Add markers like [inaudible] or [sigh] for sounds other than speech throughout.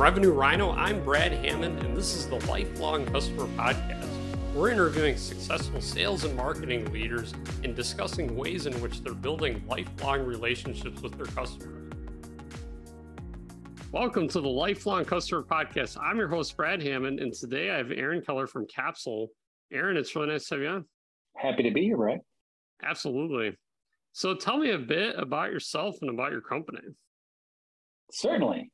Revenue Rhino. I'm Brad Hammond, and this is the Lifelong Customer Podcast. We're interviewing successful sales and marketing leaders and discussing ways in which they're building lifelong relationships with their customers. Welcome to the Lifelong Customer Podcast. I'm your host, Brad Hammond, and today I have Aaron Keller from Capsule. Aaron, it's really nice to have you on. Happy to be here, Brad. Absolutely. So tell me a bit about yourself and about your company. Certainly.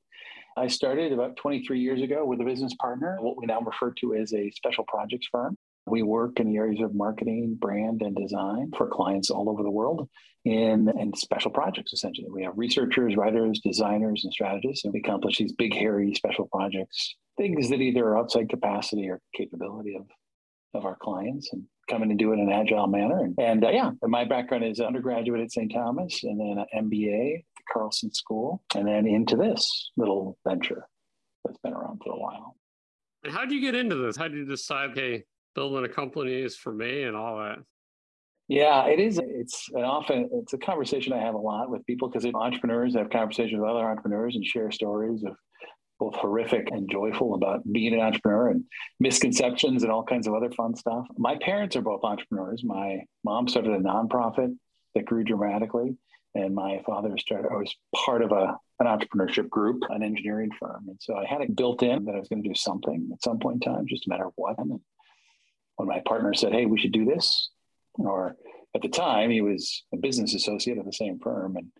I started about 23 years ago with a business partner, what we now refer to as a special projects firm. We work in the areas of marketing, brand, and design for clients all over the world in, in special projects, essentially. We have researchers, writers, designers, and strategists, and we accomplish these big, hairy special projects, things that either are outside capacity or capability of, of our clients. And come in and do it in an agile manner. And, and uh, yeah, my background is undergraduate at St. Thomas and then an MBA at the Carlson School, and then into this little venture that's been around for a while. And how did you get into this? How did you decide, hey, building a company is for me and all that? Yeah, it is. It's an often it's a conversation I have a lot with people because entrepreneurs have conversations with other entrepreneurs and share stories of both horrific and joyful about being an entrepreneur and misconceptions and all kinds of other fun stuff. My parents are both entrepreneurs. My mom started a nonprofit that grew dramatically, and my father started. I was part of a an entrepreneurship group, an engineering firm, and so I had it built in that I was going to do something at some point in time, just a matter of what. And when my partner said, "Hey, we should do this," or at the time he was a business associate at the same firm, and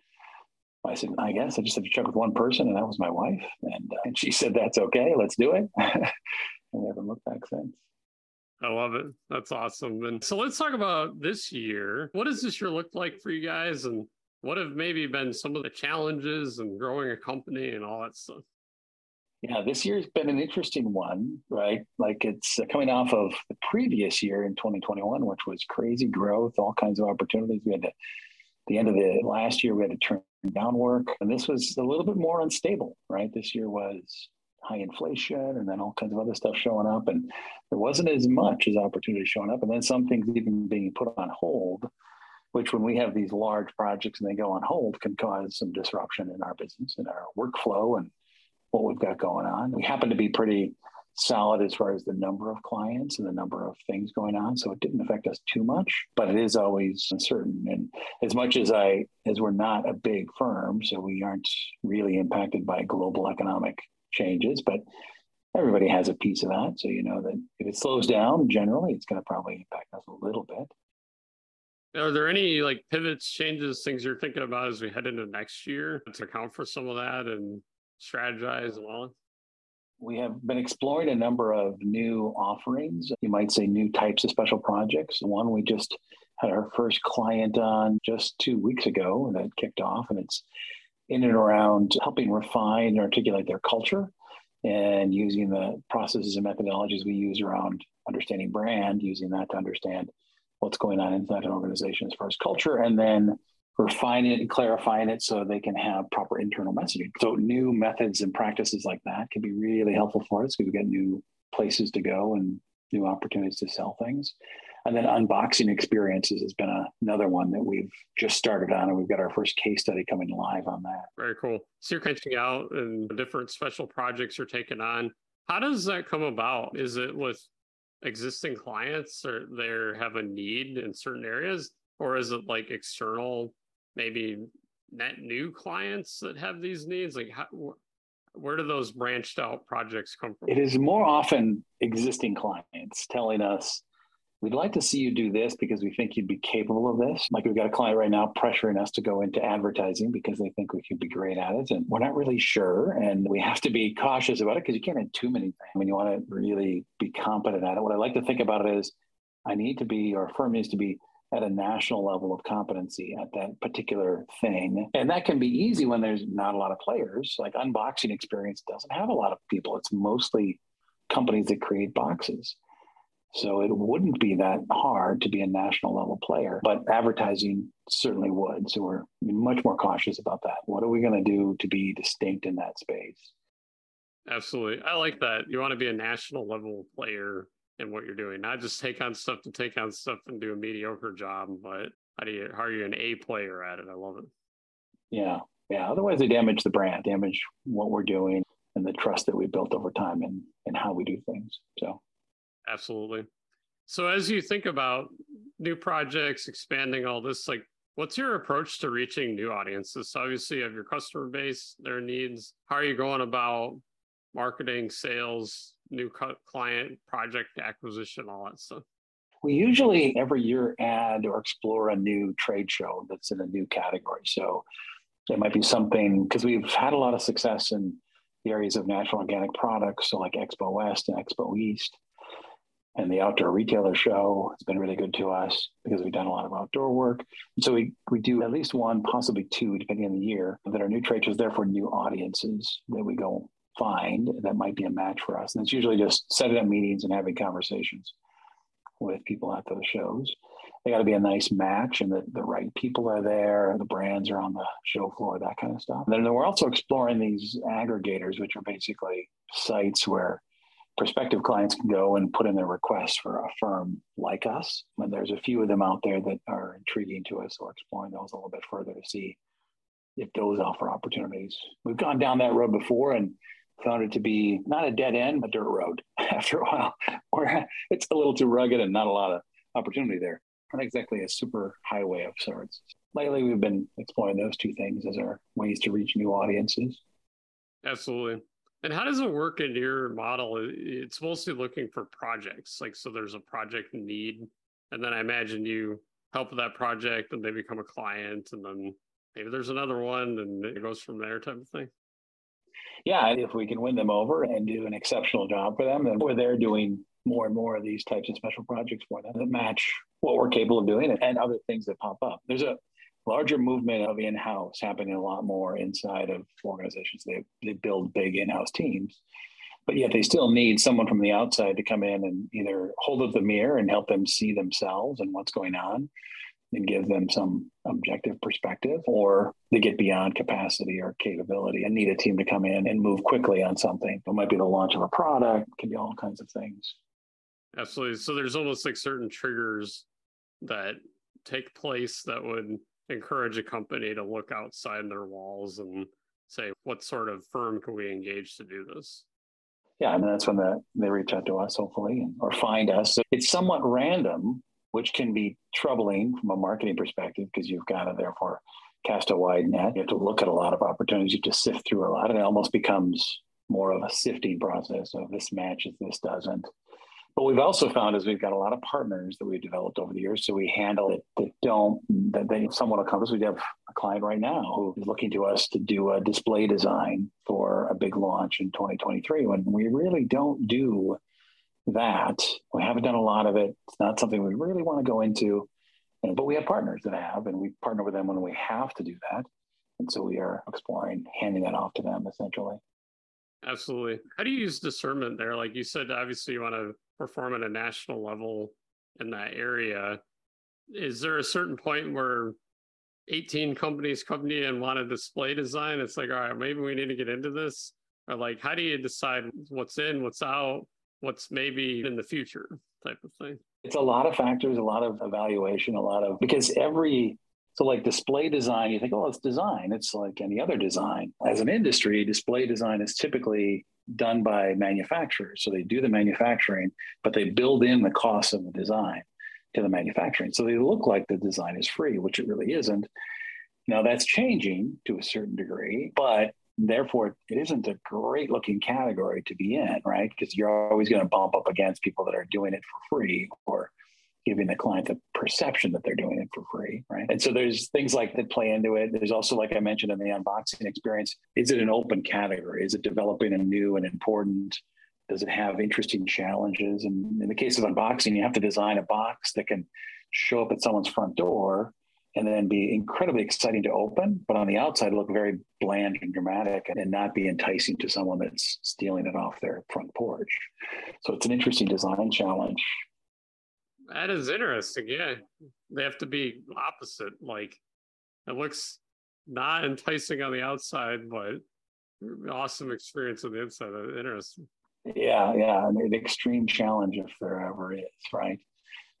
I said, I guess I just have to check with one person, and that was my wife. And, uh, and she said, That's okay, let's do it. [laughs] and we haven't looked back since. I love it. That's awesome. And so let's talk about this year. What does this year look like for you guys? And what have maybe been some of the challenges and growing a company and all that stuff? Yeah, this year's been an interesting one, right? Like it's coming off of the previous year in 2021, which was crazy growth, all kinds of opportunities. We had to, the end of the last year, we had to turn work. And this was a little bit more unstable, right? This year was high inflation and then all kinds of other stuff showing up. And there wasn't as much as opportunity showing up. And then some things even being put on hold, which when we have these large projects and they go on hold can cause some disruption in our business and our workflow and what we've got going on. We happen to be pretty solid as far as the number of clients and the number of things going on. So it didn't affect us too much, but it is always uncertain. And as much as I, as we're not a big firm, so we aren't really impacted by global economic changes, but everybody has a piece of that. So you know that if it slows down, generally, it's going to probably impact us a little bit. Are there any like pivots, changes, things you're thinking about as we head into next year to account for some of that and strategize all? We have been exploring a number of new offerings. You might say new types of special projects. One we just had our first client on just two weeks ago and that kicked off, and it's in and around helping refine and articulate their culture and using the processes and methodologies we use around understanding brand, using that to understand what's going on inside an organization as far as culture, and then refining it and clarifying it so they can have proper internal messaging. So new methods and practices like that can be really helpful for us because we get new places to go and new opportunities to sell things. And then unboxing experiences has been a, another one that we've just started on, and we've got our first case study coming live on that. Very cool. So you're reaching out and different special projects you're taking on. How does that come about? Is it with existing clients or they have a need in certain areas, or is it like external maybe net new clients that have these needs? Like, how, where do those branched out projects come from? It is more often existing clients telling us, we'd like to see you do this because we think you'd be capable of this. Like we've got a client right now pressuring us to go into advertising because they think we could be great at it. And we're not really sure. And we have to be cautious about it because you can't have too many things. When you want to really be competent at it, what I like to think about it is I need to be, or firm needs to be at a national level of competency at that particular thing. And that can be easy when there's not a lot of players. Like unboxing experience doesn't have a lot of people. It's mostly companies that create boxes. So it wouldn't be that hard to be a national level player, but advertising certainly would. So we're much more cautious about that. What are we going to do to be distinct in that space? Absolutely. I like that. You want to be a national level player in what you're doing. Not just take on stuff to take on stuff and do a mediocre job, but how do you how are you an A player at it? I love it. Yeah. Yeah. Otherwise they damage the brand, damage what we're doing. and the trust that we built over time and and how we do things. So, absolutely. So, as you think about new projects, expanding all this, like, what's your approach to reaching new audiences? So obviously, you have your customer base, their needs. How are you going about marketing, sales, new client, project acquisition, all that stuff? We usually every year add or explore a new trade show that's in a new category. So it might be something because we've had a lot of success in the areas of natural organic products, so like Expo West and Expo East. And the outdoor retailer show has been really good to us because we've done a lot of outdoor work. And so we, we do at least one, possibly two, depending on the year, that are new trade shows, therefore new audiences that we go find that might be a match for us. And it's usually just setting up meetings and having conversations with people at those shows. They got to be a nice match and the, the right people are there, the brands are on the show floor, that kind of stuff. And then we're also exploring these aggregators, which are basically sites where prospective clients can go and put in their requests for a firm like us. And there's a few of them out there that are intriguing to us. So we're exploring those a little bit further to see if those offer opportunities. We've gone down that road before and found it to be not a dead end, but dirt road [laughs] after a while, [laughs] or it's a little too rugged and not a lot of opportunity there. Not exactly a super highway of sorts. Lately, we've been exploring those two things as our ways to reach new audiences. Absolutely. And how does it work in your model? It's mostly looking for projects. Like, so there's a project need. And then I imagine you help with that project and they become a client. And then maybe there's another one and it goes from there type of thing yeah, if we can win them over and do an exceptional job for them, then we're there doing more and more of these types of special projects for them that match what we're capable of doing and other things that pop up. There's a larger movement of in-house happening a lot more inside of organizations. They they build big in-house teams, but yet they still need someone from the outside to come in and either hold up the mirror and help them see themselves and what's going on, and give them some objective perspective, or they get beyond capacity or capability and need a team to come in and move quickly on something. It might be the launch of a product, it can be all kinds of things. Absolutely. So there's almost like certain triggers that take place that would encourage a company to look outside their walls and say, what sort of firm can we engage to do this? Yeah, and that's when the, they reach out to us, hopefully, or find us. It's somewhat random which can be troubling from a marketing perspective because you've got to therefore cast a wide net. You have to look at a lot of opportunities. You have to sift through a lot, and it almost becomes more of a sifting process of this matches, this doesn't. But we've also found is we've got a lot of partners that we've developed over the years. So we handle it that don't that they someone will come to us. We have a client right now who is looking to us to do a display design for a big launch in 2023 when we really don't do that. We haven't done a lot of it. It's not something we really want to go into, but we have partners that have, and we partner with them when we have to do that. And so we are exploring handing that off to them essentially. Absolutely. How do you use discernment there? Like you said, obviously you want to perform at a national level in that area. Is there a certain point where 18 companies come to you and want a display design? It's like, all right, maybe we need to get into this. Or like, how do you decide what's in, what's out? What's maybe in the future type of thing? It's a lot of factors, a lot of evaluation, a lot of because every so like display design, you think, oh, it's design. It's like any other design. As an industry, display design is typically done by manufacturers. So they do the manufacturing, but they build in the cost of the design to the manufacturing. So they look like the design is free, which it really isn't. Now that's changing to a certain degree, but therefore it isn't a great looking category to be in right? Because you're always going to bump up against people that are doing it for free or giving the client the perception that they're doing it for free right? And so there's things like that play into it. There's also like i mentioned in the unboxing experience is it an open category? Is it developing a new and important? Does it have interesting challenges? And in the case of unboxing you have to design a box that can show up at someone's front door and then be incredibly exciting to open, but on the outside look very bland and dramatic and not be enticing to someone that's stealing it off their front porch. So it's an interesting design challenge. That is interesting. Yeah. They have to be opposite. Like it looks not enticing on the outside, but awesome experience on the inside. Of interesting. Yeah, yeah. An extreme challenge if there ever is, right?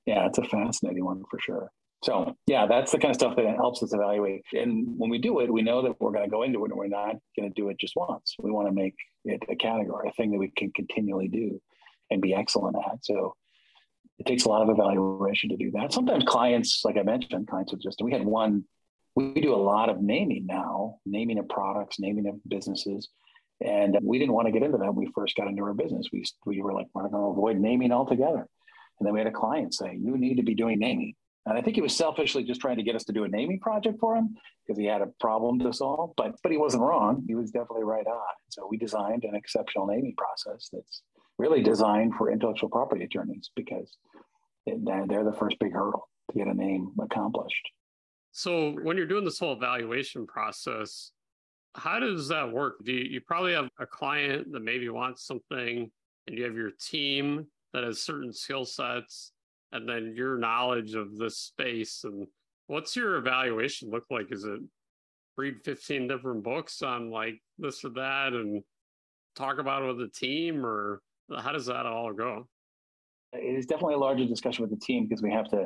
Yeah, it's a fascinating one for sure So yeah, that's the kind of stuff that helps us evaluate. And when we do it, we know that we're going to go into it and we're not going to do it just once. We want to make it a category, a thing that we can continually do and be excellent at. So it takes a lot of evaluation to do that. Sometimes clients, like I mentioned, clients would just, we had one, we do a lot of naming now, naming of products, naming of businesses. And we didn't want to get into that when we first got into our business. We, we were like, we're going to avoid naming altogether. And then we had a client say, you need to be doing naming. And I think he was selfishly just trying to get us to do a naming project for him because he had a problem to solve. But but he wasn't wrong. He was definitely right on. So we designed an exceptional naming process that's really designed for intellectual property attorneys because it, they're the first big hurdle to get a name accomplished. So when you're doing this whole evaluation process, how does that work? Do you, you probably have a client that maybe wants something and you have your team that has certain skill sets and then your knowledge of this space and what's your evaluation look like? Is it read 15 different books on like this or that and talk about it with the team or how does that all go? It is definitely a larger discussion with the team because we have to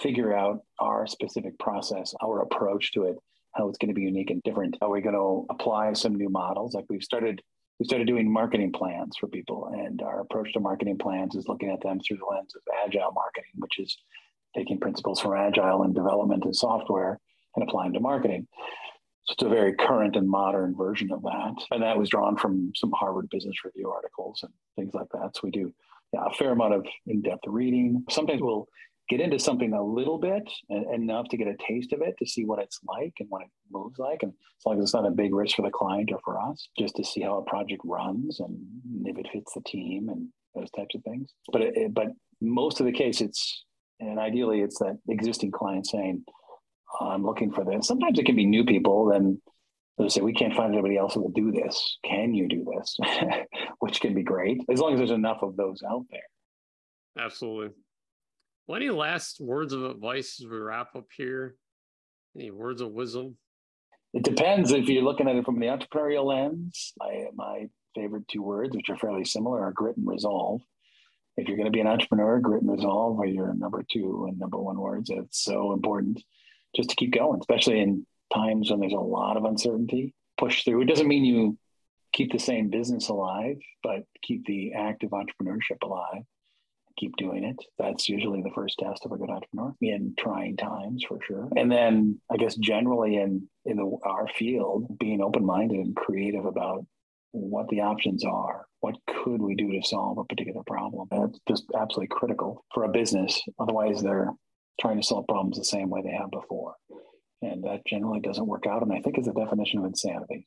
figure out our specific process our approach to it how it's going to be unique and different. How we're going to apply some new models? Like we've started we started doing marketing plans for people. And our approach to marketing plans is looking at them through the lens of agile marketing, which is taking principles from agile and development and software and applying to marketing. So it's a very current and modern version of that. And that was drawn from some Harvard Business Review articles and things like that. So we do yeah, a fair amount of in-depth reading. Sometimes we'll get into something a little bit enough to get a taste of it to see what it's like and what it moves like. And as long as it's not a big risk for the client or for us, just to see how a project runs and if it fits the team and those types of things. But it, but most of the case, it's and ideally it's that existing client saying, "I'm looking for this." Sometimes it can be new people. Then they say, "We can't find anybody else who will do this. Can you do this?" [laughs] Which can be great as long as there's enough of those out there. Absolutely. Well, any last words of advice as we wrap up here? Any words of wisdom? It depends if you're looking at it from the entrepreneurial lens. My, my favorite two words, which are fairly similar, are grit and resolve. If you're going to be an entrepreneur, grit and resolve are your number two and number one words. It's so important just to keep going, especially in times when there's a lot of uncertainty. Push through. It doesn't mean you keep the same business alive, but keep the act of entrepreneurship alive keep doing it. That's usually the first test of a good entrepreneur in trying times for sure. And then I guess generally in in the, our field, being open minded and creative about what the options are. What could we do to solve a particular problem? That's just absolutely critical for a business. Otherwise, they're trying to solve problems the same way they have before. And that generally doesn't work out. And I think is a definition of insanity.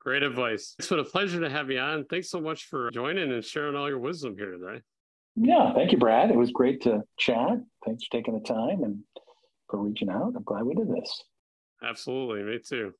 Great advice. It's been a pleasure to have you on. Thanks so much for joining and sharing all your wisdom here today. Yeah, thank you, Brad. It was great to chat. Thanks for taking the time and for reaching out. I'm glad we did this. Absolutely. Me too.